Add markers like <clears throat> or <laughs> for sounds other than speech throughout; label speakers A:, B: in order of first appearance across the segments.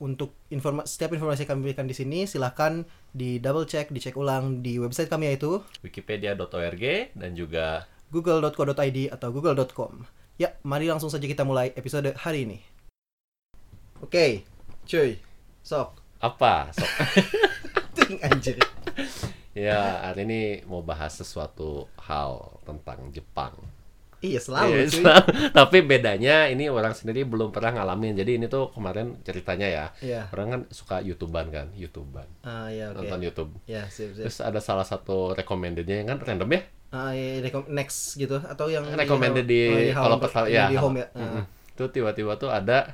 A: untuk informa setiap informasi yang kami berikan di sini silahkan di double check, dicek ulang di website kami yaitu
B: Wikipedia.org dan juga
A: google.co.id atau google.com. Ya, mari langsung saja kita mulai episode hari ini. Oke, cuy, sok.
B: apa? So, <laughs>
A: Ting anjir.
B: ya hari ini mau bahas sesuatu hal tentang Jepang.
A: Iya, selalu
B: Iya. Islam. <laughs> Tapi bedanya ini orang sendiri belum pernah ngalamin. Jadi ini tuh kemarin ceritanya ya.
A: Iya.
B: Orang kan suka YouTubean kan, YouTubean.
A: Ah, iya, oke.
B: Nonton YouTube.
A: Ya, sip, sip.
B: Terus ada salah satu recommendednya yang kan random ya.
A: Ah, iya, rekom- next gitu atau yang
B: recommended
A: oh,
B: di
A: home-
B: kalau pas ya,
A: di home ya.
B: Mm-mm. itu tiba-tiba tuh ada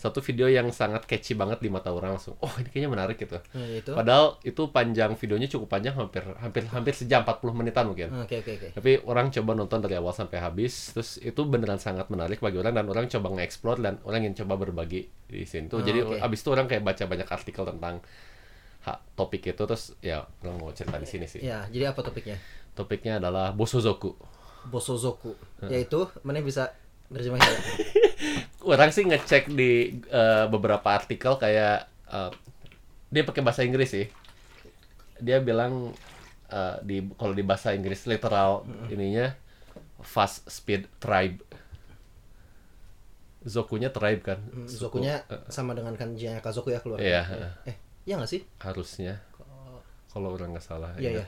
B: satu video yang sangat catchy banget di mata orang langsung oh ini kayaknya menarik gitu
A: Nah, itu.
B: padahal itu panjang videonya cukup panjang hampir hampir hampir sejam 40 menitan mungkin
A: Oke, oke, oke.
B: tapi orang coba nonton dari awal sampai habis terus itu beneran sangat menarik bagi orang dan orang coba nge-explore dan orang ingin coba berbagi di sini tuh
A: Ah,
B: jadi
A: oke.
B: abis itu orang kayak baca banyak artikel tentang hak topik itu terus ya orang mau cerita di sini sih
A: Ya, jadi apa topiknya?
B: topiknya adalah bosozoku
A: Bosozoku. Yaitu mana bisa terjemahin? <laughs>
B: orang sih ngecek di eh, beberapa artikel kayak eh, dia pakai bahasa Inggris sih dia bilang eh, di kalau di bahasa Inggris literal ininya fast speed tribe Zokunya tribe kan
A: Hmm,
B: Suku-
A: Zokunya sama dengan kanjinya Kazoku ya keluar.
B: Iya.
A: Eh, iya nggak sih?
B: harusnya kalau orang nggak salah
A: Iya,
B: ya.
A: iya.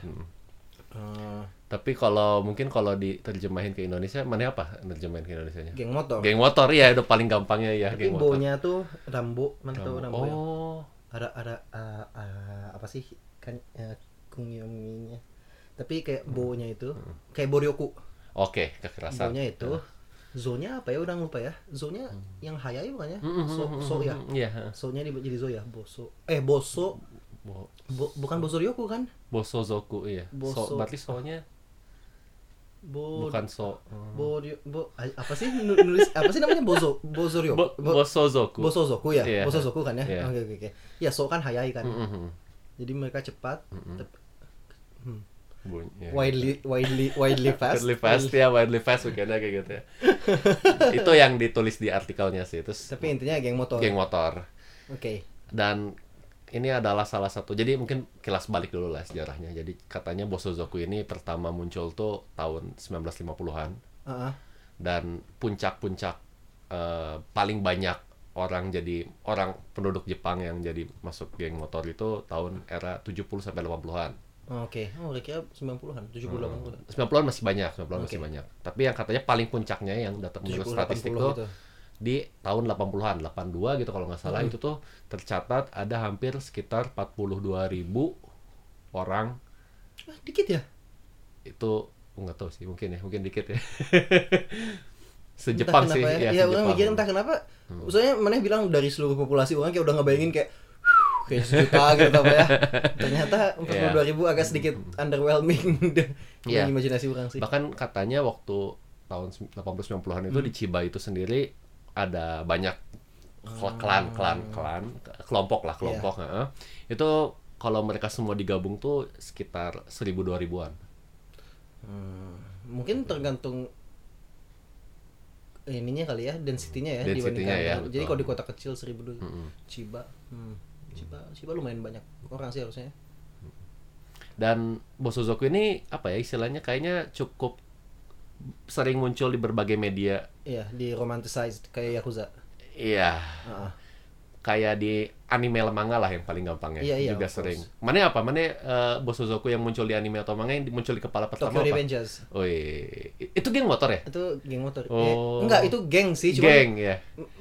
B: Hmm. Tapi kalau mungkin kalau diterjemahin ke Indonesia mana apa nerjemahin ke Indonesia nya
A: geng motor.
B: geng motor ya udah paling gampangnya ya
A: Tapi
B: geng motor
A: baunya tuh Rambo, mana tahu Rambo yang
B: oh
A: ada ada uh, uh, apa sih kan uh, kungyominya. Tapi kayak baunya itu kayak boryoku.
B: oke kekerasan
A: Baunya itu zonya apa ya udah lupa ya. Zonya yang hayai bukan ya? So, so ya.
B: iya
A: So-nya di- jadi zo ya, boso. Eh, boso.
B: Bo
A: Bo- bukan boso ryoku kan?
B: Bosozoku iya.
A: Boso-
B: So, berarti soalnya
A: Bo
B: bukan so.
A: Bo, bo apa sih nu- nulis apa sih namanya bozo bozo ryoku?
B: Bo, bosozoku.
A: Bosozoku ya,
B: Iya.
A: bosozoku kan ya.
B: Iya.
A: Oke oke oke. Ya so kan hayai kan.
B: Mhm.
A: Jadi mereka cepat, tep-
B: Bunyi, ya.
A: widely widely widely <laughs> fast.
B: Widely fast ya, widely fast weekendnya kayak gitu ya. <laughs> itu yang ditulis di artikelnya sih. Terus
A: Tapi intinya geng motor.
B: geng motor.
A: Oke.
B: Dan ini adalah salah satu. Jadi mungkin kilas balik dulu lah sejarahnya. Jadi katanya Bosozoku ini pertama muncul tuh tahun 1950-an.
A: Heeh.
B: dan puncak-puncak eh, paling banyak orang jadi orang penduduk Jepang yang jadi masuk geng motor itu tahun era 70 sampai 80-an.
A: Oke. Oh, kira 90-an, 70 80-an.
B: 90-an masih banyak, 90-an masih
A: Oke.
B: banyak. Tapi yang katanya paling puncaknya yang data menurut
A: 70
B: statistik
A: 80
B: tuh
A: gitu.
B: Di tahun 80-an, 82 gitu kalau nggak salah
A: Hmm.
B: itu tuh tercatat ada hampir sekitar 42 ribu orang
A: Ah, dikit ya?
B: itu nggak tahu sih mungkin ya mungkin dikit ya <laughs> sejepang sih
A: ya.
B: ya
A: Iya, orang
B: sejepang.
A: mikir entah kenapa. Maksudnya mana bilang dari seluruh populasi orang kayak udah ngebayangin kayak kayak sejuta <laughs> gitu apa ya. Ternyata <laughs> 42 ribu agak sedikit underwhelming dengan
B: Iya.
A: imajinasi orang sih.
B: Bahkan katanya waktu tahun 80-90-an itu di Chiba itu sendiri ada banyak kl- klan, klan, klan, kelompok lah, kelompok. heeh. Itu kalau mereka semua digabung tuh sekitar 1000-2000-an.
A: Hmm, mungkin tergantung ininya kali ya, density-nya ya
B: Density-nya ya,
A: Jadi
B: betul.
A: kalau di kota kecil 1000 dulu.
B: Mm-mm.
A: Chiba, hmm, Chiba, Chiba lumayan banyak orang sih harusnya.
B: Dan Bosozoku ini apa ya istilahnya kayaknya cukup sering muncul di berbagai media.
A: Iya, di romanticized kayak Yakuza.
B: Iya,
A: Heeh.
B: kayak di anime manga lah yang paling gampang ya.
A: Iya, iya,
B: juga sering.
A: course.
B: Mana apa? Mana eh, Bosozoku yang muncul di anime atau manga yang muncul di kepala pertama
A: Tokyo
B: apa?
A: Revengers.
B: Wih, itu geng motor ya?
A: Itu geng motor.
B: Oh.
A: Eh, enggak, itu geng sih, cuma
B: Geng ya.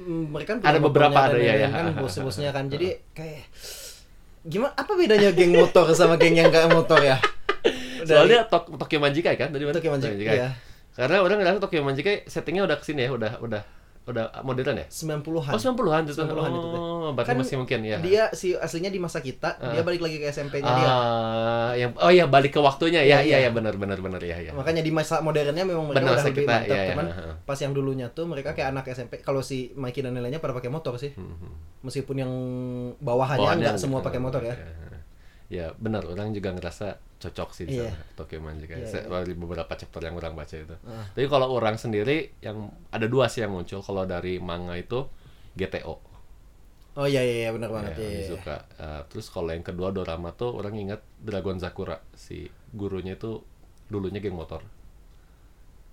A: Mereka kan
B: Ada beberapa ada, ya, ya.
A: kan bos-bosnya kan jadi kayak gimana apa bedanya geng motor sama geng yang gak motor ya <laughs>
B: Soalnya Tok Tokyo Manjikai kan dari mana?
A: Tokyo Manjikai,
B: Manjikai.
A: iya.
B: Karena orang ngerasa Tokyo Manjikai settingnya udah ke sini ya, udah udah udah modern ya?
A: 90-an.
B: Oh 90-an itu.
A: 90-an itu.
B: Oh, berarti
A: Kan
B: masih mungkin ya.
A: Dia si aslinya di masa kita, dia balik lagi ke SMP-nya dia.
B: Ah, yang oh ya balik ke waktunya ya,
A: Iya,
B: iya
A: iya.
B: ya benar benar benar ya ya.
A: Makanya di masa modernnya memang mereka
B: Benar,
A: udah lebih
B: kita,
A: mantap,
B: iya, iya,
A: cuman
B: heeh.
A: pas yang dulunya tuh mereka kayak anak SMP. Kalau si Mikey dan lainnya pada pakai motor sih.
B: Mhm.
A: Meskipun yang bawahannya
B: Bawaannya
A: nggak semua pakai motor ya.
B: Ya benar, orang juga ngerasa cocok sih di
A: Iya.
B: sana Pokemon juga.
A: Iya,
B: Saya- Dari beberapa chapter yang orang baca itu.
A: Ah.
B: Tapi kalau orang sendiri yang ada dua sih yang muncul kalau dari manga itu GTO.
A: Oh iya iya, iya benar banget
B: Ya,
A: iya, iya.
B: suka. Uh, terus kalau yang kedua dorama tuh orang ingat Dragon Sakura si gurunya itu dulunya geng motor.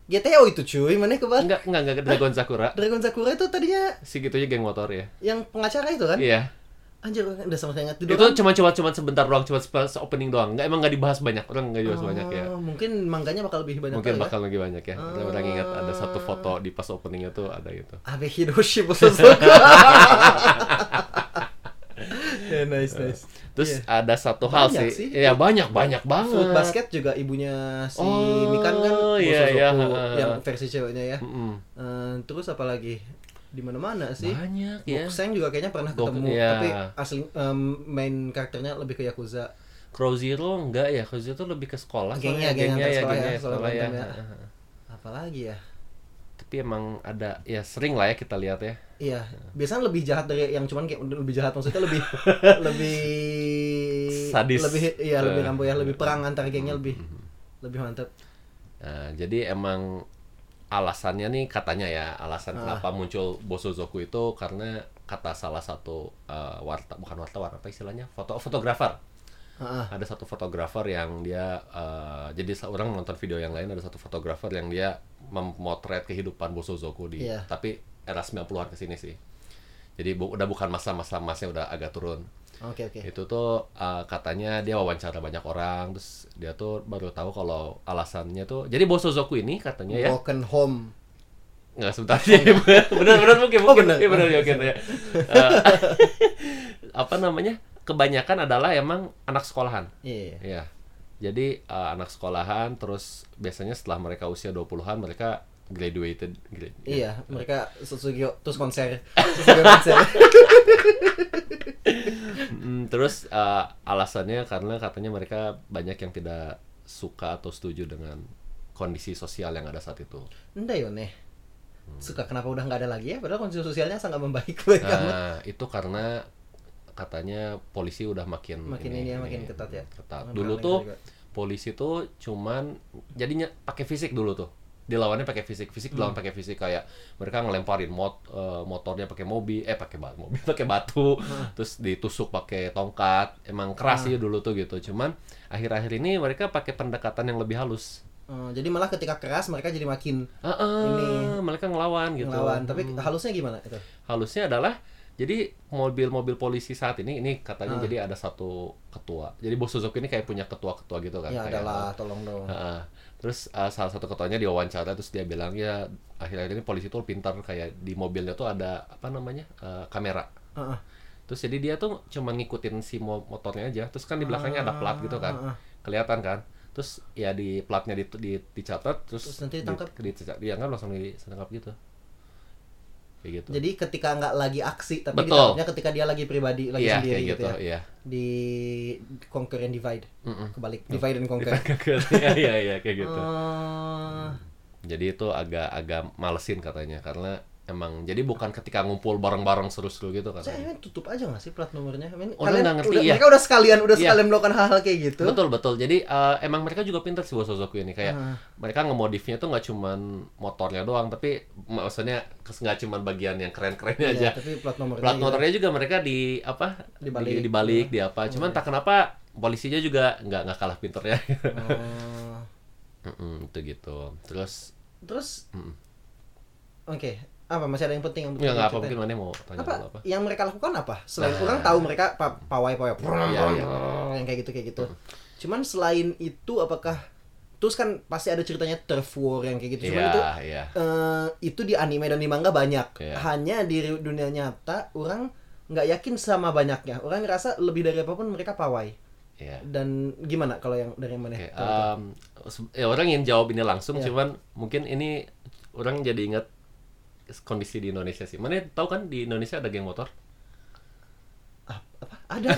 A: GTO itu cuy, mana kebal?
B: Enggak, enggak, enggak Dragon Sakura.
A: Dragon Sakura itu tadinya
B: Si gitunya geng motor ya.
A: yang pengacara itu kan?
B: Iya.
A: Anjir, udah sama sekali nggak
B: Itu cuma cuma cuma sebentar doang, cuma opening doang. Enggak emang enggak dibahas banyak. Orang enggak dibahas banyak ya.
A: Oh, Mungkin mangkanya bakal lebih banyak
B: Mungkin
A: kali
B: bakal lebih banyak ya. Dan Orang ingat ada satu foto di pas openingnya tuh ada gitu.
A: ya. Abe Hiroshi Bosozoku. <laughs> ya, nice nice.
B: Terus
A: Iya.
B: ada satu hal
A: Banyak
B: sih.
A: sih.
B: Ya banyak banyak banget.
A: Food basket juga ibunya si
B: Oh,
A: Mikan kan
B: iya,
A: Bosozoku
B: iya.
A: yang versi ceweknya ya.
B: Mm-mm.
A: Eh, terus apa lagi? Di mana-mana sih.
B: Banyak ya.
A: Boxeng juga kayaknya pernah
B: Bok-
A: ketemu,
B: iya.
A: tapi asli em, main karakternya lebih ke Yakuza.
B: Crow Zero enggak ya? Crow Zero tuh lebih ke sekolah.
A: Gengnya,
B: soalnya.
A: geng antar
B: ya,
A: sekolah ya,
B: gengnya
A: sekolah
B: sekolah ya.
A: ya. Apalagi ya?
B: Tapi emang ada ya sering lah ya kita lihat ya.
A: Iya, biasanya lebih jahat dari yang cuman kayak lebih jahat maksudnya lebih <laughs> lebih
B: Sadis.
A: lebih iya lebih rambo ya, lebih perang antar gengnya lebih lebih mantap.
B: Nah, jadi emang alasannya nih katanya ya alasan
A: Ah.
B: kenapa muncul Bosozoku itu karena kata salah satu eh, warta bukan wartawan apa istilahnya foto fotografer
A: Heeh.
B: ada satu fotografer yang dia eh, jadi orang nonton video yang lain ada satu fotografer yang dia memotret kehidupan Bosozoku di
A: Iya.
B: tapi era 90-an ke sini sih. Jadi bu- udah bukan masa-masa masnya udah agak turun.
A: Oke oke.
B: Itu tuh uh, katanya dia wawancara banyak orang terus dia tuh baru tahu kalau alasannya tuh jadi Bosozoku ini katanya ya
A: Broken home.
B: nggak sebentar sih <laughs> benar-benar mungkin
A: Oh,
B: mungkin
A: benar.
B: Iya, benar ya mungkin ya Eh, <laughs> apa namanya kebanyakan adalah emang anak sekolahan
A: Iya.
B: ya jadi eh, anak sekolahan terus biasanya setelah mereka usia 20-an mereka graduated grade,
A: Iya, mereka Susugyo terus konser. Susugyo konser. <laughs>
B: Mm, terus eh, alasannya karena katanya mereka banyak yang tidak suka atau setuju dengan kondisi sosial yang ada saat itu
A: Enggak yo nih. Suka kenapa udah nggak ada lagi ya? Padahal kondisi sosialnya sangat membaik <laughs> baik.
B: Nah, itu karena katanya polisi udah makin
A: Makin ini ya, makin ketat ya.
B: Ketat. Dulu tuh
A: juga.
B: polisi tuh cuman jadinya pakai fisik dulu tuh. Dilawannya pakai fisik, fisik dilawan
A: Hmm.
B: pakai fisik kayak mereka ngelemparin mot eh, motornya pakai mobil, eh pakai batu, mobil <laughs> pakai batu,
A: Hmm.
B: terus ditusuk pakai tongkat. Emang keras sih dulu tuh gitu. Cuman akhir-akhir ini mereka pakai pendekatan yang lebih halus.
A: Eh, jadi malah ketika keras mereka jadi makin
B: Ah, ah,
A: Ini-
B: mereka ngelawan gitu.
A: ngelawan. Tapi
B: Hmm
A: halusnya gimana itu?
B: halusnya adalah jadi mobil-mobil polisi saat ini ini katanya
A: Ah.
B: jadi ada satu ketua jadi bos Suzuki ini kayak punya ketua-ketua gitu kan
A: Ya
B: kayak
A: adalah tolong dong.
B: Heeh. Terus uh, salah satu ketuanya diwawancara terus dia bilang ya akhir-akhir ini polisi tuh pintar kayak di mobilnya tuh ada apa namanya uh, kamera
A: Heeh.
B: terus jadi dia tuh cuma ngikutin si mo- motornya aja terus kan di belakangnya ada plat gitu kan
A: Ah, ah.
B: kelihatan kan terus ya di platnya di, di dicatat terus,
A: Terus nanti ditangkap?
B: di, di, dia kan langsung ditangkap gitu kayak gitu
A: Jadi ketika nggak lagi aksi tapi
B: Betul.
A: ketika dia lagi pribadi lagi
B: iya
A: sendiri
B: kayak
A: gitu,
B: gitu
A: ya.
B: iya
A: Di conquer and divide.
B: Mm-mm.
A: Kebalik, <laughs> divide and conquer.
B: Iya iya iya kayak gitu.
A: Eh,
B: Jadi itu agak agak malesin katanya karena emang jadi bukan ketika ngumpul bareng-bareng seru-seru gitu
A: saya
B: katanya.
A: ini tutup aja nggak sih plat nomornya? I mean,
B: Orang nggak ngerti,
A: udah,
B: iya.
A: mereka udah sekalian udah
B: Iya.
A: sekalian melakukan hal-hal kayak gitu.
B: Betul betul. Jadi eh, emang mereka juga pintar sih Bosozoku ini kayak
A: Ah.
B: mereka ngemodifnya tuh nggak cuman motornya doang tapi maksudnya nggak cuman bagian yang keren-kerennya
A: Iya,
B: aja.
A: tapi plat nomornya.
B: Plat
A: gitu.
B: motornya juga mereka di apa
A: Dibalik.
B: di, dibalik di
A: Iya.
B: apa. Cuman tak kenapa polisinya juga nggak nggak kalah pinternya.
A: Oh. <laughs>
B: Mm-mm, itu gitu. Terus
A: Terus
B: Mm.
A: Oke, apa masih ada yang penting yang
B: ya apa mungkin mana mau tanya
A: apa,
B: apa?
A: yang mereka lakukan apa selain
B: Nah.
A: orang tahu mereka pa pawai pawai
B: Iya, iya.
A: yang kayak gitu kayak gitu cuman selain itu apakah terus kan pasti ada ceritanya turf war yang kayak gitu cuman
B: Iya
A: itu
B: iya.
A: eh, itu di anime dan di manga banyak
B: Iya.
A: hanya di dunia nyata orang nggak yakin sama banyaknya orang ngerasa lebih dari apa pun mereka pawai
B: Iya.
A: dan gimana kalau yang dari mana
B: Oke, um, ya orang ingin jawab ini langsung,
A: Iya.
B: cuman mungkin ini orang jadi ingat kondisi di Indonesia sih. Mana tahu kan di Indonesia ada geng motor?
A: Ah, apa? Ada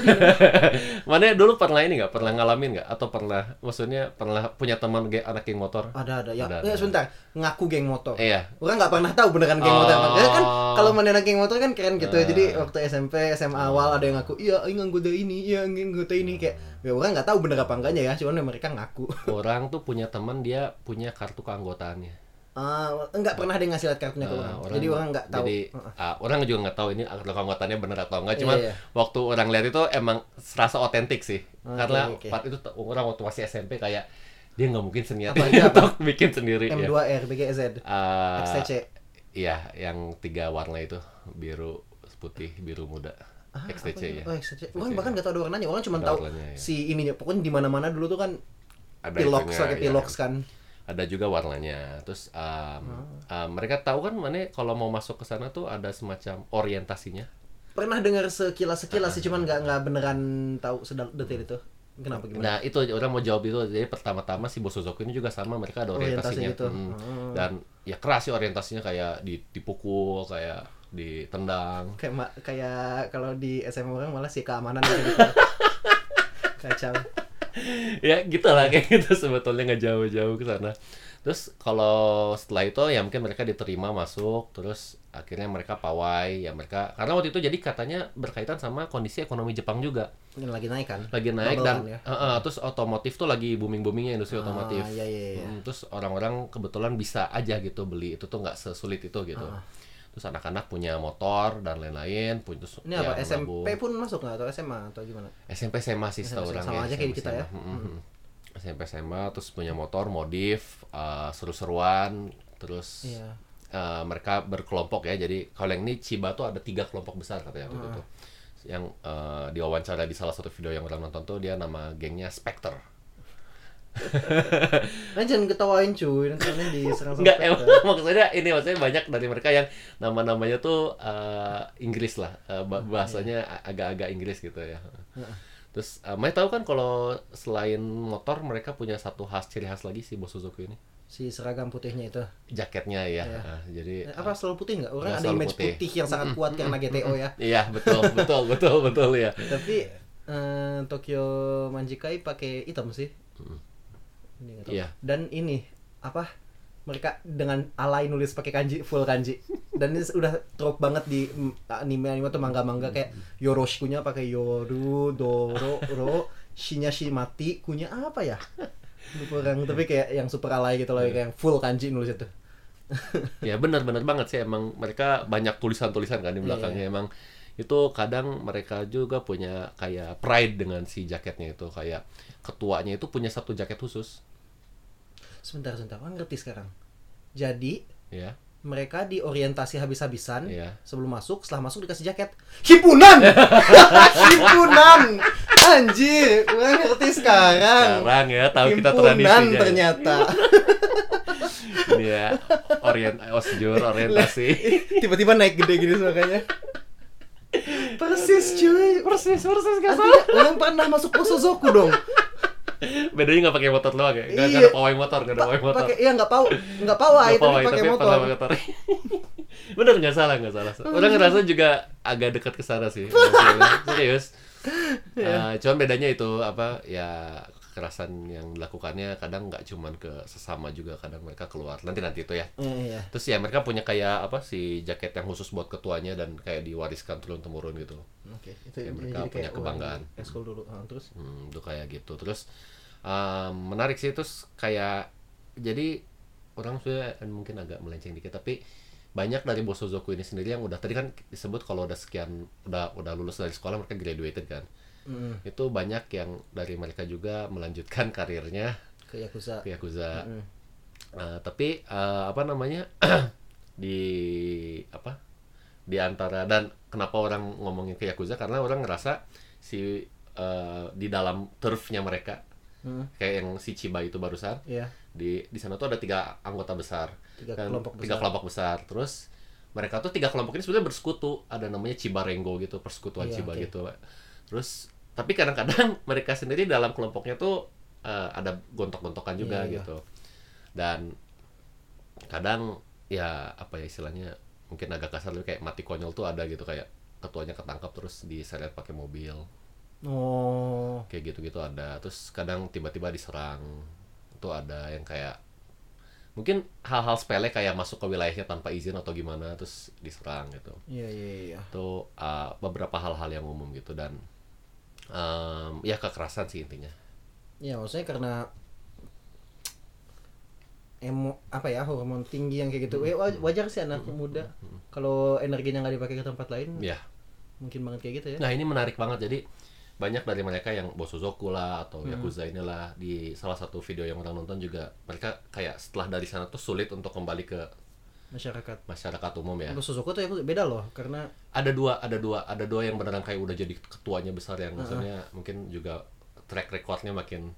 A: <laughs>
B: Mana dulu pernah ini nggak? Pernah ngalamin nggak? Atau pernah, maksudnya pernah punya teman ge- anak geng motor?
A: ada ada ya.
B: Ada,
A: ya
B: ada.
A: sebentar, ngaku geng motor.
B: Iya.
A: Orang nggak pernah tahu beneran geng motor apa. Ya kan
B: Oh.
A: kalau mana anak geng motor kan keren gitu.
B: Ah.
A: Jadi waktu SMP, SMA awal ada yang ngaku, "Iya, ini anggota ini, iya ini anggota ini." Kayak ya orang nggak tahu bener apa enggaknya ya, cuman mereka ngaku.
B: Orang tuh punya teman dia punya kartu keanggotaannya.
A: Ah, enggak pernah ada yang ngasih lihat kartunya ke
B: Nah,
A: orang. Jadi orang nggak tahu.
B: Jadi ah, orang juga nggak tahu ini kartu keanggotaannya benar atau enggak. Cuman
A: Iya, iya.
B: waktu orang lihat itu emang serasa otentik sih.
A: Oke,
B: Karena
A: oke.
B: part itu orang waktu masih SMP kayak dia nggak mungkin seniat <laughs> untuk bikin sendiri ya.
A: M2R BGZ
B: Ah,
A: XTC.
B: Iya, yang tiga warna itu biru, putih, biru muda.
A: Ah,
B: XTC ya.
A: Oh, XTC. Orang bahkan nggak tahu ada warnanya. Orang cuma tahu
B: warnanya, ya.
A: si ininya. Pokoknya di mana-mana dulu tuh kan
B: Ada
A: Pilox pakai
B: ya.
A: Pilox kan.
B: Ada juga warnanya. Terus um,
A: Ah.
B: um, mereka tahu kan mana kalau mau masuk ke sana tuh ada semacam orientasinya.
A: Pernah dengar sekilas-sekilas sih, cuman nggak nggak beneran tahu sedal detail itu. Kenapa gimana?
B: Nah itu orang mau jawab itu jadi pertama-tama si Bosozoku ini juga sama mereka ada
A: Orientasi
B: orientasinya
A: gitu.
B: Hmm.
A: Hmm.
B: dan ya keras sih orientasinya kayak di- dipukul kayak ditendang
A: Kayak kayak kalau di SMA orang malah si keamanan <laughs> gitu. Kacau. <laughs>
B: ya gitu lah kayak gitu sebetulnya nggak jauh-jauh ke sana terus kalau setelah itu ya mungkin mereka diterima masuk terus akhirnya mereka pawai ya mereka karena waktu itu jadi katanya berkaitan sama kondisi ekonomi Jepang juga
A: lagi naik kan?
B: lagi naik dan
A: ya.
B: eh, eh, terus otomotif tuh lagi booming boomingnya industri
A: Ah,
B: otomotif
A: iya, iya, iya.
B: Mm, terus orang-orang kebetulan bisa aja gitu beli itu tuh nggak sesulit itu gitu
A: Ah.
B: Terus anak-anak punya motor dan lain-lain punya terus
A: Ini
B: ya,
A: apa? SMP
B: menabung.
A: pun masuk nggak atau SMA atau gimana?
B: SMP SMA sih setahu orang
A: sama
B: ya,
A: aja kayak kita ya.
B: SMA. Mm-mm. SMP SMA terus punya motor modif eh, seru-seruan terus
A: Iya.
B: eh, mereka berkelompok ya jadi kalau yang ini Chiba tuh ada tiga kelompok besar katanya waktu
A: Ah.
B: itu yang eh, diwawancara di salah satu video yang orang nonton tuh dia nama gengnya Spectre <laughs>
A: Nah, jangan ketawain cuy, nanti nanti diserang
B: Enggak, emang maksudnya ini maksudnya banyak dari mereka yang nama-namanya tuh eh, Inggris lah, eh, ba- bahasanya agak-agak Inggris gitu ya. Terus, uh, Mai tahu kan kalau selain motor mereka punya satu khas ciri khas lagi si Bos Suzuki ini,
A: Si seragam putihnya itu.
B: jaketnya ya.
A: Iya.
B: Nah, jadi
A: apa selalu putih nggak? Orang
B: Ya,
A: ada image
B: putih.
A: putih. yang sangat kuat karena GTO ya.
B: Iya <laughs> betul betul betul betul ya.
A: Tapi eh, Tokyo Manjikai pakai hitam sih.
B: Iya.
A: Dan ini apa? Mereka dengan alay nulis pakai kanji full kanji. Dan ini udah trope banget di anime anime atau manga-manga kayak Yoroshiku-nya pakai Yoru, Doro, Ro, Shinya Shimati, kunya apa ya? Tapi kayak yang super alay gitu loh kayak yang full kanji nulis itu.
B: Ya benar-benar banget sih emang mereka banyak tulisan-tulisan kan di belakangnya
A: Iya.
B: emang itu kadang mereka juga punya kayak pride dengan si jaketnya itu kayak ketuanya itu punya satu jaket khusus
A: Sebentar, sebentar. Orang ngerti sekarang. Jadi
B: ya.
A: mereka diorientasi habis-habisan
B: Iya.
A: sebelum masuk setelah masuk dikasih jaket. Himpunan! <laughs> Himpunan! Anjir gue ngerti sekarang.
B: Sekarang ya tahu kita
A: himpunan
B: tradisinya ya.
A: ternyata. <laughs>
B: Ini ya orient osjur orientasi. <laughs>
A: Tiba-tiba naik gede gini suaranya. Persis cuy.
B: Persis persis gak
A: Artinya, orang pernah masuk Posozoku dong <laughs>
B: bedanya nggak pakai motor doang ya? Nggak
A: Iya.
B: ada pawai motor nggak ada pawai motor.
A: pakai iya nggak pau nggak pawai
B: Nggak
A: tapi
B: pawai,
A: pakai
B: tapi
A: motor.
B: motor. <laughs> Bener nggak salah nggak salah. Orang ngerasa juga agak dekat ke sana sih. <laughs> Serius.
A: Iya.
B: Eh, cuman bedanya itu apa? Ya kekerasan yang dilakukannya kadang nggak cuman ke sesama juga kadang mereka keluar nanti nanti itu ya
A: Iya, iya.
B: terus ya mereka punya kayak apa si jaket yang khusus buat ketuanya dan kayak diwariskan turun temurun gitu
A: oke itu
B: Kayak
A: jadi
B: mereka
A: kayak
B: punya
A: wah,
B: kebanggaan.
A: ini ekskul dulu Ah, terus
B: Hmm, itu kayak gitu. Terus um, menarik sih terus kayak jadi orang sudah mungkin agak melenceng dikit tapi banyak dari Bosozoku ini sendiri yang udah tadi kan disebut kalau udah sekian udah udah lulus dari sekolah mereka graduated kan.
A: Mm-mm.
B: Itu banyak yang dari mereka juga melanjutkan <laughs> karirnya
A: ke Yakuza
B: ke Yakuza.
A: Mm.
B: Uh, tapi uh, apa namanya <clears throat> di apa di antara dan kenapa orang ngomongin ke Yakuza karena orang ngerasa si uh, di dalam turfnya mereka
A: Mm.
B: kayak yang si Chiba itu barusan
A: iya
B: di di sana tuh ada tiga anggota besar
A: tiga
B: Dan
A: kelompok
B: tiga
A: besar
B: kelompok besar terus mereka tuh tiga kelompok ini sebenarnya bersekutu ada namanya Chiba Rengo gitu persekutuan
A: Iya,
B: Chiba
A: oke.
B: gitu terus tapi kadang-kadang <laughs> mereka sendiri dalam kelompoknya tuh eh, ada gontok-gontokan juga
A: Iya, iya.
B: gitu dan kadang ya apa ya istilahnya mungkin agak kasar tapi kayak mati konyol tuh ada gitu kayak ketuanya ketangkap terus diseret pakai mobil
A: Oh.
B: kayak gitu-gitu ada terus kadang tiba-tiba diserang itu ada yang kayak mungkin hal-hal sepele kayak masuk ke wilayahnya tanpa izin atau gimana terus diserang gitu
A: Iya iya iya.
B: itu uh, beberapa hal-hal yang umum gitu dan um, ya kekerasan sih intinya.
A: Ya maksudnya karena emo apa ya hormon tinggi yang kayak gitu. Eh, waj- wajar sih anak muda kalau energinya nggak dipakai ke tempat lain
B: ya
A: mungkin banget kayak gitu ya.
B: nah ini menarik banget. Jadi banyak dari mereka yang Bosozoku lah atau Yakuza inilah di salah satu video yang orang nonton juga mereka kayak setelah dari sana tuh sulit untuk kembali ke
A: Masyarakat.
B: masyarakat umum ya
A: Suzuko tuh ya beda loh karena
B: ada dua ada dua ada dua yang beneran kayak udah jadi ketuanya besar yang maksudnya mungkin juga track recordnya makin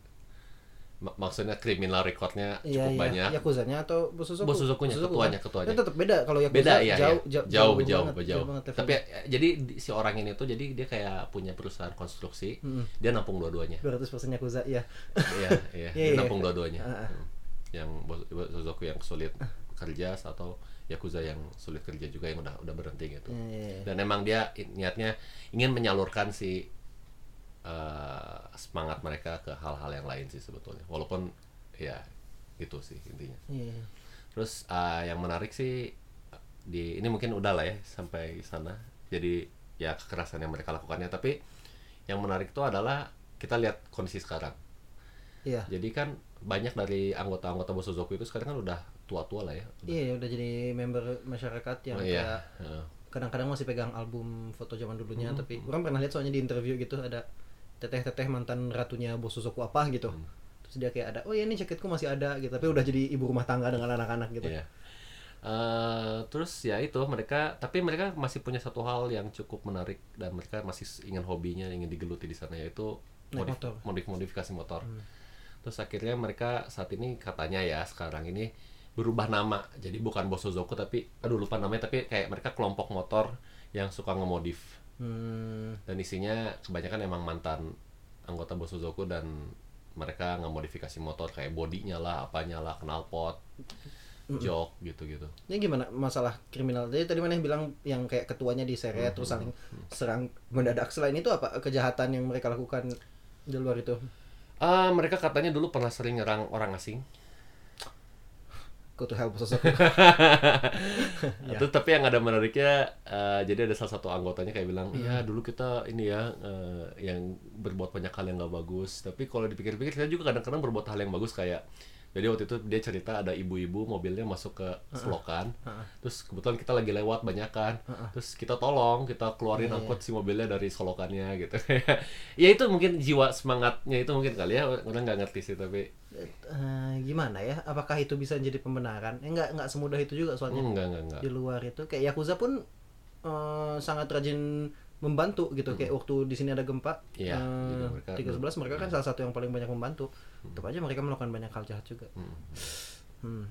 B: mak- maksudnya kriminal recordnya cukup
A: iya iya
B: banyak
A: Yakuzanya atau Bosuzoku?
B: Bosuzokunya,
A: Bosuzoku
B: ketuanya,
A: kan?
B: ketuanya.
A: Kan tetap beda kalau Yakuza
B: beda ya
A: jauh,
B: ya.
A: jauh,
B: jauh jauh
A: banget,
B: jauh,
A: banget levelnya.
B: tapi eh, jadi di- si orang ini tuh jadi dia kayak punya perusahaan konstruksi dia nampung dua-duanya
A: 200% Yakuza ya.
B: iya iya <laughs>
A: Iya,
B: dia
A: iya.
B: nampung dua-duanya
A: ah.
B: Hmm. yang Bos- Bosozoku yang sulit kerja atau Yakuza yang sulit kerja juga yang udah udah berhenti gitu
A: Iya, iya, iya.
B: dan emang dia niatnya ingin menyalurkan si eh, semangat mereka ke hal-hal yang lain sih sebetulnya walaupun ya gitu sih intinya
A: Iya, iya.
B: terus eh, yang menarik sih di ini mungkin udah lah ya sampai sana jadi ya kekerasan yang mereka lakukannya tapi yang menarik itu adalah kita lihat kondisi sekarang
A: Iya.
B: jadi kan banyak dari anggota-anggota Bosozoku itu sekarang kan udah tua-tua lah ya udah,
A: Iya, udah jadi member masyarakat yang
B: Oh,
A: kayak
B: iya.
A: Kadang-kadang masih pegang album foto zaman dulunya
B: Hmm.
A: tapi orang pernah lihat soalnya di interview gitu ada teteh-teteh mantan ratunya Bosuzoku apa gitu
B: Hmm.
A: terus dia kayak ada oh ya ini jaketku masih ada gitu tapi udah jadi ibu rumah tangga dengan anak-anak gitu
B: Iya. Eh, terus ya itu mereka tapi mereka masih punya satu hal yang cukup menarik dan mereka masih ingin hobinya ingin digeluti di sana yaitu modif-
A: motor.
B: modif modifikasi motor. Terus akhirnya mereka saat ini katanya ya sekarang ini berubah nama. Jadi bukan Bosozoku tapi aduh lupa namanya tapi kayak mereka kelompok motor yang suka ngemodif.
A: Hmm,
B: dan isinya kebanyakan emang mantan anggota Bosozoku dan mereka ngemodifikasi motor kayak bodinya lah apanya lah knalpot jok gitu-gitu.
A: Ini gimana? Masalah kriminal. Jadi tadi mana yang bilang yang kayak ketuanya diseret
B: Hmm,
A: terus saling serang mendadak. Selain itu apa kejahatan yang mereka lakukan di luar itu?
B: Ah, mereka katanya dulu pernah sering nyerang orang asing.
A: Go to hell Bosuzoku Ya.
B: Terus tapi yang ada menariknya, eh, jadi ada salah satu anggotanya kayak bilang,
A: Hmm.
B: iya dulu kita ini ya eh, yang berbuat banyak hal yang nggak bagus. Tapi kalau dipikir-pikir, kita juga kadang-kadang berbuat hal yang bagus kayak jadi waktu itu dia cerita ada ibu-ibu mobilnya masuk ke selokan, terus kebetulan kita lagi lewat banyak kan, terus kita tolong, kita keluarin
A: Iya,
B: angkut si mobilnya dari selokannya gitu. <laughs> ya itu mungkin jiwa semangatnya itu mungkin kali ya. Orang nggak ngerti sih tapi
A: Eh, gimana ya? Apakah itu bisa jadi pembenaran? Eh, nggak nggak semudah itu juga soalnya.
B: Enggak enggak enggak.
A: di luar itu. Kayak Yakuza pun eh, sangat rajin membantu gitu kayak waktu di sini ada gempa
B: Hmm. Iya, jadi mereka-
A: tiga sebelas mereka kan salah satu yang paling banyak membantu. Tetap aja mereka melakukan banyak hal jahat juga.
B: Hmm.
A: hmm.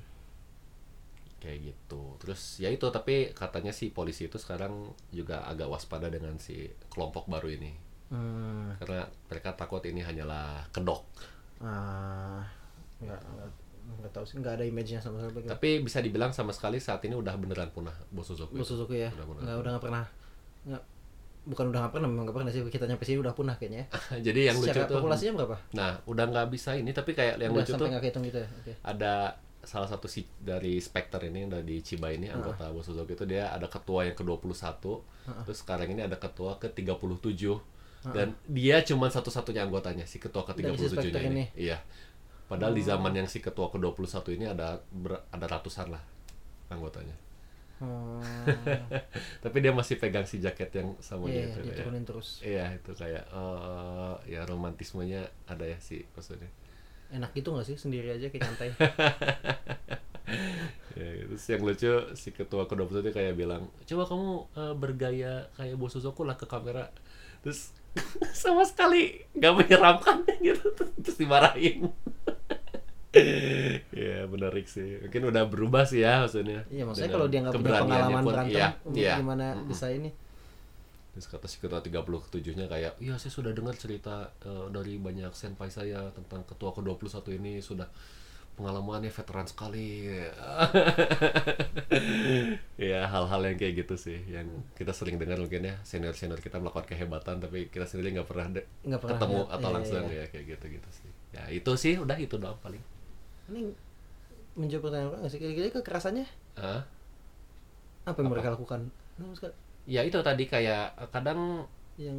B: kayak gitu. Terus ya itu tapi katanya si polisi itu sekarang juga agak waspada dengan si kelompok baru ini.
A: Hmm.
B: karena mereka takut ini hanyalah kedok.
A: Ah, nggak nggak tahu sih nggak ada image-nya sama sekali.
B: Tapi bisa dibilang sama sekali saat ini udah beneran punah
A: Bos Suzuki ya?
B: Udah
A: nggak udah nggak pernah nggak bukan udah pernah memang nggak pernah sih? Kita nyampe sini udah punah kayaknya. Ya. <laughs>
B: jadi yang lucu
A: Secara
B: tuh
A: populasinya berapa?
B: Nah udah nggak bisa ini tapi kayak yang
A: udah
B: lucu tuh
A: gitu ya? Oke.
B: ada salah satu si dari Spectre ini yang dari Chiba ini anggota Bosozoku itu dia ada ketua yang ke-21 terus sekarang ini ada ketua ke-37 dan dia cuma satu-satunya anggotanya si ketua
A: Dari si
B: ke-37
A: Spectre
B: nya ini.
A: ini?
B: iya. Padahal di zaman yang si ketua ke-21 ini ada ber- ada ratusan lah anggotanya
A: Hmm, <laughs>
B: tapi dia masih pegang si jaket yang sama
A: iya,
B: dia itu
A: diturunin terus.
B: Iya itu kayak eh, ya romantismenya ada ya sih maksudnya.
A: Enak gitu nggak sih? Sendiri aja kayak nyantai. <laughs>
B: Ya, terus yang lucu si ketua kedua itu kayak bilang coba kamu eh, bergaya kayak Bosozoku lah ke kamera. Terus <laughs> sama sekali nggak menyeramkan gitu terus dimarahin ya menarik sih. Mungkin udah berubah sih ya maksudnya.
A: Iya maksudnya kalau dia nggak punya pengalaman
B: pun,
A: berantem
B: iya, iya.
A: gimana bisa ini?
B: Terus kata si ketua 37 nya kayak, iya saya sudah dengar cerita eh, dari banyak senpai saya tentang ketua ke-21 ini. Sudah pengalamannya veteran sekali. <laughs> Ya hal-hal yang kayak gitu sih yang kita sering dengar mungkin ya. Senior senior kita melakukan kehebatan tapi kita sendiri nggak pernah,
A: Nggak pernah
B: ketemu
A: lihat.
B: atau
A: Iya,
B: langsung
A: iya.
B: ya kayak gitu gitu sih. Ya itu sih udah itu doang paling
A: Ini menjawab pertanyaan orang sih? Kira-kira kekerasannya
B: Ah,
A: apa yang mereka lakukan? Nah,
B: ya itu tadi kayak eh, kadang
A: yang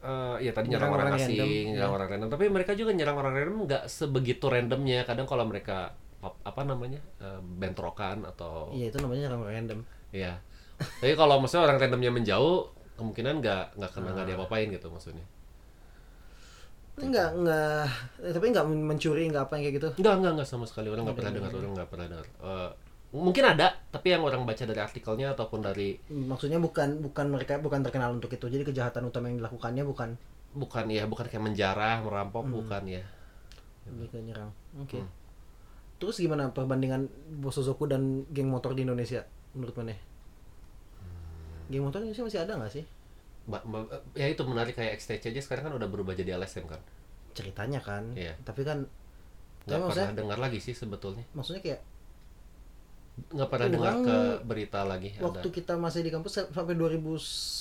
B: eh, ya tadi
A: Nyerang
B: orang
A: orang
B: asing,
A: random,
B: nyerang
A: ya.
B: orang random. Tapi mereka juga nyerang orang random nggak sebegitu randomnya. Kadang kalau mereka apa namanya eh, bentrokan atau
A: iya itu namanya nyerang random.
B: ya. Tapi kalau maksudnya orang randomnya menjauh, kemungkinan nggak nggak kena nggak diapa-apain gitu maksudnya.
A: Enggak, enggak, eh, tapi enggak mencuri, enggak apa yang kayak gitu.
B: Enggak, enggak, enggak sama sekali. Orang nggak pernah dengar, orang nggak pernah dengar. Eh, mungkin ada, tapi yang orang baca dari artikelnya ataupun dari
A: Maksudnya bukan bukan mereka bukan terkenal untuk itu. Jadi kejahatan utama yang dilakukannya bukan
B: bukan ya, bukan kayak menjarah, merampok,
A: Hmm.
B: bukan ya.
A: lebih ke nyerang. Oke.
B: Hmm.
A: Terus gimana perbandingan Bosozoku dan geng motor di Indonesia menurut mana?
B: Hmm.
A: Geng motor di Indonesia masih ada nggak sih?
B: Ya itu menarik kayak XTC aja sekarang kan udah berubah jadi LSM kan.
A: Ceritanya kan.
B: Iya.
A: Tapi kan
B: nggak
A: maksudnya-
B: pernah dengar lagi sih sebetulnya
A: maksudnya kayak
B: nggak pernah dengar ke berita lagi
A: waktu
B: ada
A: kita masih di kampus sampai 2000,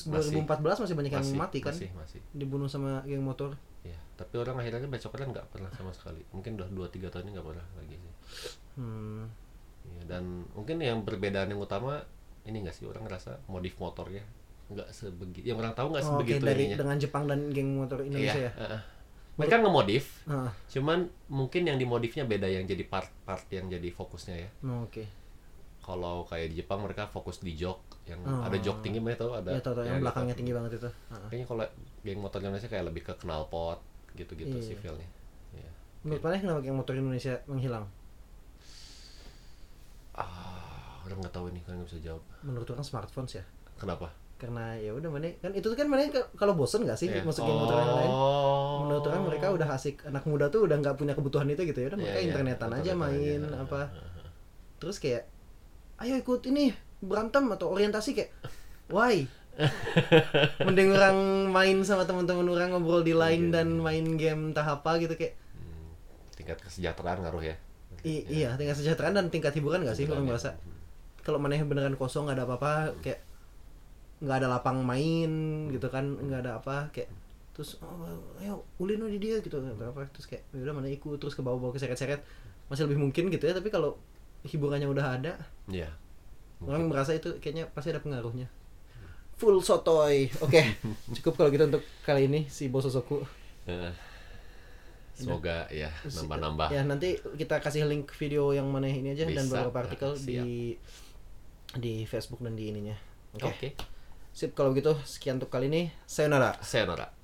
A: 2014 masih banyak yang
B: masih
A: mati kan
B: masih masih
A: dibunuh sama geng motor.
B: ya tapi orang akhirnya baca koran nggak pernah sama sekali mungkin udah dua tiga tahun ini nggak pernah lagi sih
A: Hmm.
B: ya, dan mungkin yang perbedaan yang utama ini nggak sih orang ngerasa modif motornya nggak sebegitu yang orang tahu nggak
A: Oh,
B: sebegitu
A: dari
B: ininya
A: dengan Jepang dan geng motor Indonesia
B: Iya,
A: ya.
B: heeh. mereka ngemodif
A: Ah,
B: cuman mungkin yang dimodifnya beda yang jadi part-part yang jadi fokusnya ya
A: oh, Oke.
B: kalau kayak di Jepang mereka fokus di jok yang
A: Oh.
B: ada jok tinggi mereka tahu ada
A: Ya tahu tahu
B: ya,
A: yang
B: gitu.
A: belakangnya tinggi banget itu. Ah.
B: kayaknya kalau geng motor Indonesia kayak lebih ke knalpot gitu-gitu
A: Iya.
B: sih feelnya Iya.
A: Menurut mana kenapa geng motor Indonesia menghilang?
B: ah orang nggak tahu ini kan nggak bisa jawab
A: Menurut orang smartphones ya.
B: kenapa
A: Karena ya udah mana kan itu kan mana kalau bosen nggak sih
B: Iya.
A: masuk geng motor yang lain?
B: Oh.
A: Menurut orang mereka udah asik anak muda tuh udah nggak punya kebutuhan itu gitu ya udah
B: Iya,
A: mereka
B: iya,
A: internetan aja
B: internetan
A: main
B: aja.
A: apa terus kayak ayo ikut ini berantem atau orientasi kayak why <laughs> mending orang main sama teman-teman orang ngobrol di line
B: Iya,
A: dan main game entah apa gitu kayak
B: Hmm, tingkat kesejahteraan ngaruh ya
A: i- iya tingkat kesejahteraan dan tingkat hiburan gak sih orang
B: Hiburan ya.
A: merasa kalau mana beneran kosong nggak ada apa-apa kayak nggak ada lapang main gitu kan nggak ada apa kayak terus oh, ayo ulin di dia gitu apa terus kayak "Ya udah mana ikut terus ke bawah-bawah ke seret-seret. Masih lebih mungkin gitu ya tapi kalau hiburannya udah ada
B: Iya.
A: orang merasa itu kayaknya pasti ada pengaruhnya. Full sotoy oke <laughs> cukup kalau gitu untuk kali ini si bososoku
B: Eh, semoga ya nambah-nambah.
A: ya nanti kita kasih link video yang mana ini aja dan
B: Bisa.
A: beberapa artikel
B: Siap.
A: di di Facebook dan di ininya. Oke?
B: Oke
A: sip kalau gitu sekian untuk kali ini. Sayonara.
B: Sayonara